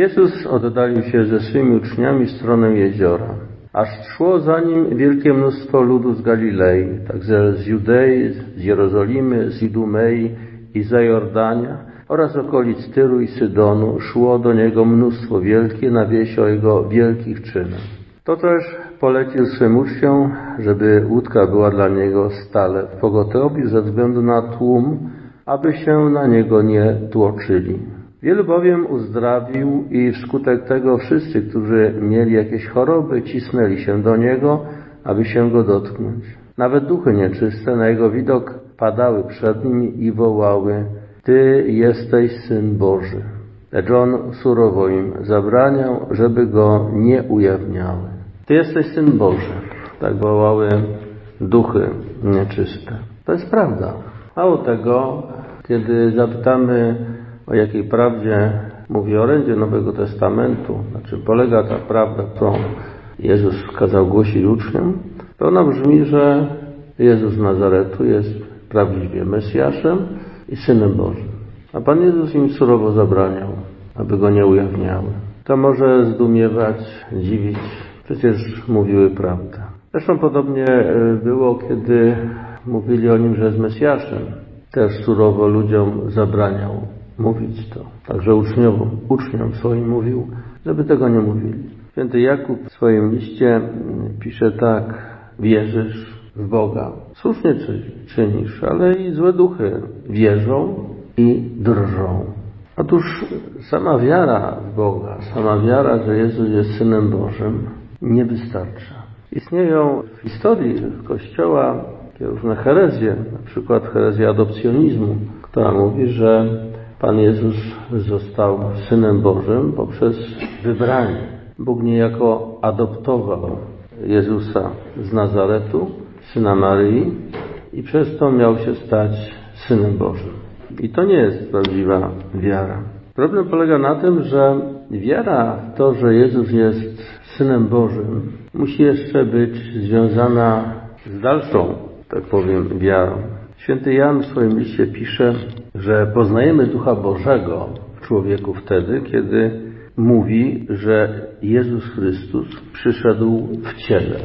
Jezus oddalił się ze swymi uczniami w stronę jeziora. Aż szło za nim wielkie mnóstwo ludu z Galilei, także z Judei, z Jerozolimy, z Idumei i za Jordania oraz okolic Tyru i Sydonu szło do niego mnóstwo wielkie na wieś o jego wielkich czynach. To też polecił swym uczniom, żeby łódka była dla niego stale w pogotowiu ze względu na tłum, aby się na niego nie tłoczyli. Wielu bowiem uzdrawił i wskutek tego wszyscy, którzy mieli jakieś choroby, cisnęli się do niego, aby się go dotknąć. Nawet duchy nieczyste na jego widok padały przed nim i wołały Ty jesteś Syn Boży. Lecz on surowo im zabraniał, żeby go nie ujawniały. Ty jesteś Syn Boży. Tak wołały duchy nieczyste. To jest prawda. Mało tego, kiedy zapytamy o jakiej prawdzie mówi orędzie Nowego Testamentu, na czym polega ta prawda, którą Jezus kazał głosić uczniom, to ona brzmi, że Jezus Nazaretu jest prawdziwie Mesjaszem i Synem Bożym. A Pan Jezus im surowo zabraniał, aby go nie ujawniały. To może zdumiewać, dziwić, przecież mówiły prawdę. Zresztą podobnie e, było, kiedy mówili o nim, że jest Mesjaszem. Też surowo ludziom zabraniał mówić to. Także uczniom, uczniom swoim mówił, żeby tego nie mówili. Święty Jakub w swoim liście pisze tak, wierzysz w Boga. Słusznie czynisz, ale i złe duchy wierzą i drżą. Otóż sama wiara w Boga, sama wiara, że Jezus jest Synem Bożym, nie wystarcza. Istnieją w historii Kościoła różne herezje, na przykład herezja adopcjonizmu, która mówi, że Pan Jezus został Synem Bożym poprzez wybranie. Bóg niejako adoptował Jezusa z Nazaretu, Syna Maryi i przez to miał się stać Synem Bożym. I to nie jest prawdziwa wiara. Problem polega na tym, że wiara w to, że Jezus jest Synem Bożym, musi jeszcze być związana z dalszą, tak powiem, wiarą. Święty Jan w swoim liście pisze, że poznajemy Ducha Bożego w człowieku wtedy, kiedy mówi, że Jezus Chrystus przyszedł w ciele.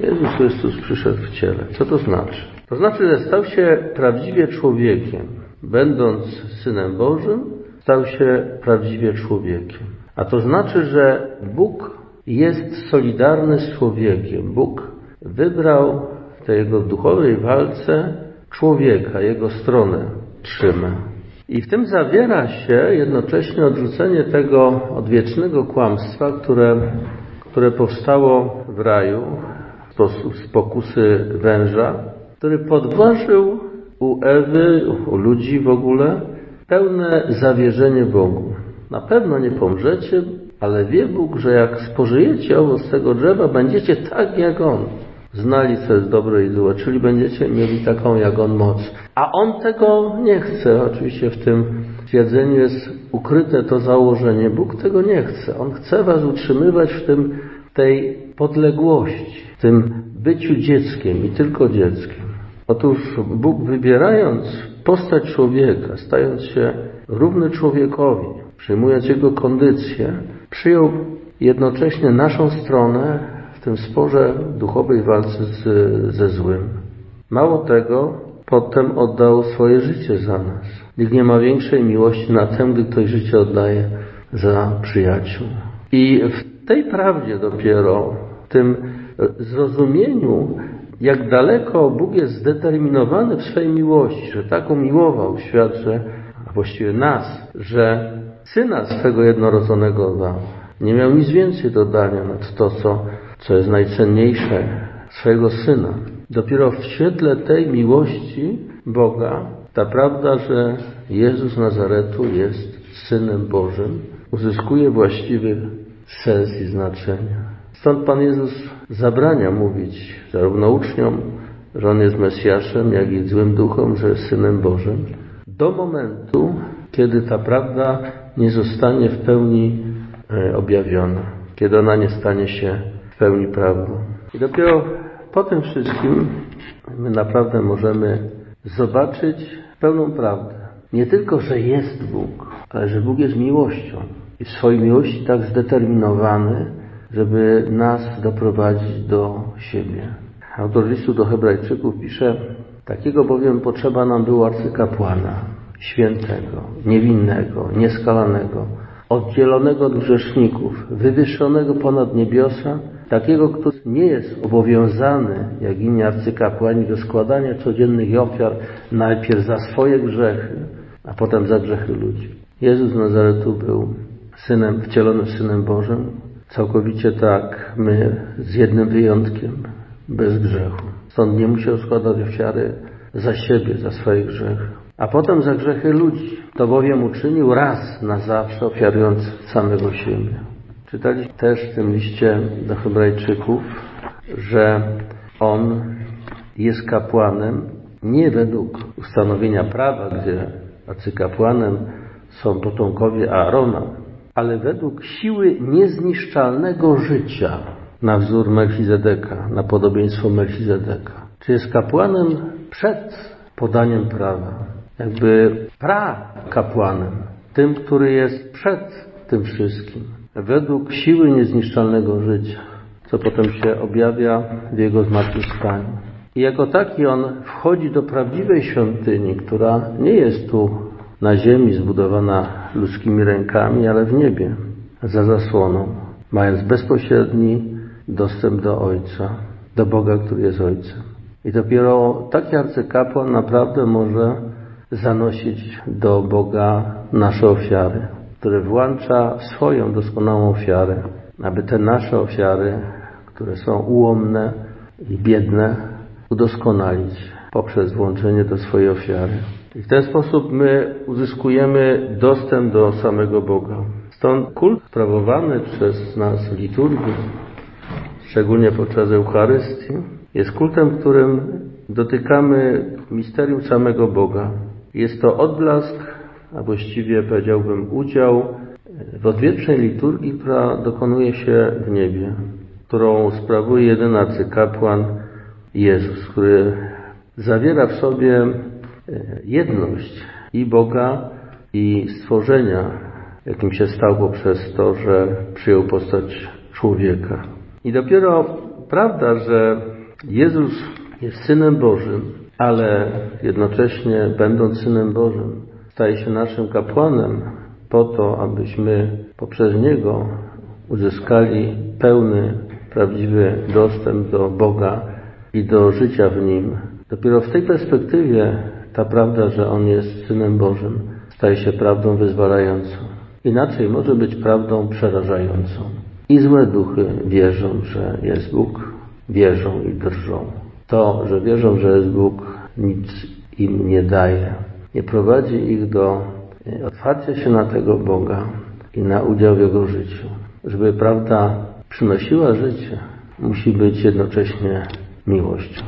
Jezus Chrystus przyszedł w ciele. Co to znaczy? To znaczy, że stał się prawdziwie człowiekiem. Będąc Synem Bożym, stał się prawdziwie człowiekiem. A to znaczy, że Bóg jest solidarny z człowiekiem. Bóg wybrał w tej jego duchowej walce człowieka, jego stronę trzyma. I w tym zawiera się jednocześnie odrzucenie tego odwiecznego kłamstwa, które, które powstało w raju z pokusy węża, który podważył u Ewy, u ludzi w ogóle, pełne zawierzenie Bogu. Na pewno nie pomrzecie, ale wie Bóg, że jak spożyjecie owoc tego drzewa, będziecie tak jak On znali, jest dobre i złe, czyli będziecie mieli taką jak On moc. A On tego nie chce. Oczywiście w tym twierdzeniu jest ukryte to założenie. Bóg tego nie chce. On chce was utrzymywać w tym, tej podległości, w tym byciu dzieckiem i tylko dzieckiem. Otóż Bóg wybierając postać człowieka, stając się równy człowiekowi, przyjmując jego kondycję, przyjął jednocześnie naszą stronę w tym sporze duchowej walce z, ze złym. Mało tego, potem oddał swoje życie za nas. Nikt nie ma większej miłości na tym, gdy ktoś życie oddaje za przyjaciół. I w tej prawdzie dopiero, w tym zrozumieniu, jak daleko Bóg jest zdeterminowany w swej miłości, że tak umiłował świat, że a właściwie nas, że Syna swego jednorodzonego dał. Nie miał nic więcej dodania nad to, co co jest najcenniejsze, swojego Syna. Dopiero w świetle tej miłości Boga, ta prawda, że Jezus Nazaretu jest Synem Bożym, uzyskuje właściwy sens i znaczenie. Stąd Pan Jezus zabrania mówić zarówno uczniom, że On jest Mesjaszem, jak i złym duchom, że jest Synem Bożym, do momentu, kiedy ta prawda nie zostanie w pełni e, objawiona, kiedy ona nie stanie się pełni prawdą. I dopiero po tym wszystkim my naprawdę możemy zobaczyć pełną prawdę. Nie tylko, że jest Bóg, ale że Bóg jest miłością. i w swojej miłości tak zdeterminowany, żeby nas doprowadzić do siebie. Autor listu do Hebrajczyków pisze, takiego bowiem potrzeba nam było arcykapłana, świętego, niewinnego, nieskalanego, oddzielonego od grzeszników, wywyższonego ponad niebiosa, takiego, który nie jest obowiązany, jak inni arcykapłani, do składania codziennych ofiar najpierw za swoje grzechy, a potem za grzechy ludzi. Jezus Nazaretu był synem, wcielonym synem Bożym, całkowicie tak, my z jednym wyjątkiem, bez grzechu. Stąd nie musiał składać ofiary za siebie, za swoje grzechy. A potem za grzechy ludzi. To bowiem uczynił raz na zawsze, ofiarując samego siebie. Czytaliśmy też w tym liście do Hebrajczyków, że on jest kapłanem nie według ustanowienia prawa, gdzie arcykapłanem są potomkowie Aarona, ale według siły niezniszczalnego życia na wzór Melchizedeka, na podobieństwo Melchizedeka. Czy jest kapłanem przed podaniem prawa, jakby pra kapłanem, tym, który jest przed tym wszystkim, według siły niezniszczalnego życia, co potem się objawia w jego zmartwychwstaniu. I jako taki on wchodzi do prawdziwej świątyni, która nie jest tu na ziemi zbudowana ludzkimi rękami, ale w niebie, za zasłoną, mając bezpośredni dostęp do Ojca, do Boga, który jest Ojcem. I dopiero taki arcykapłan naprawdę może zanosić do Boga nasze ofiary, które włącza swoją doskonałą ofiarę, aby te nasze ofiary, które są ułomne i biedne, udoskonalić poprzez włączenie do swojej ofiary. I w ten sposób my uzyskujemy dostęp do samego Boga. Stąd kult sprawowany przez nas w liturgii, szczególnie podczas Eucharystii, jest kultem, w którym dotykamy misterium samego Boga. Jest to odblask, a właściwie powiedziałbym udział w odwiecznej liturgii, która dokonuje się w niebie, którą sprawuje jeden arcykapłan Jezus, który zawiera w sobie jedność i Boga, i stworzenia, jakim się stał poprzez to, że przyjął postać człowieka. I dopiero prawda, że Jezus jest Synem Bożym, ale jednocześnie będąc Synem Bożym, staje się naszym kapłanem po to, abyśmy poprzez Niego uzyskali pełny, prawdziwy dostęp do Boga i do życia w Nim. Dopiero w tej perspektywie ta prawda, że On jest Synem Bożym, staje się prawdą wyzwalającą. Inaczej może być prawdą przerażającą. I złe duchy wierzą, że jest Bóg, wierzą i drżą. To, że wierzą, że jest Bóg, nic im nie daje. Nie prowadzi ich do otwarcia się na tego Boga i na udział w Jego życiu. Żeby prawda przynosiła życie, musi być jednocześnie miłością.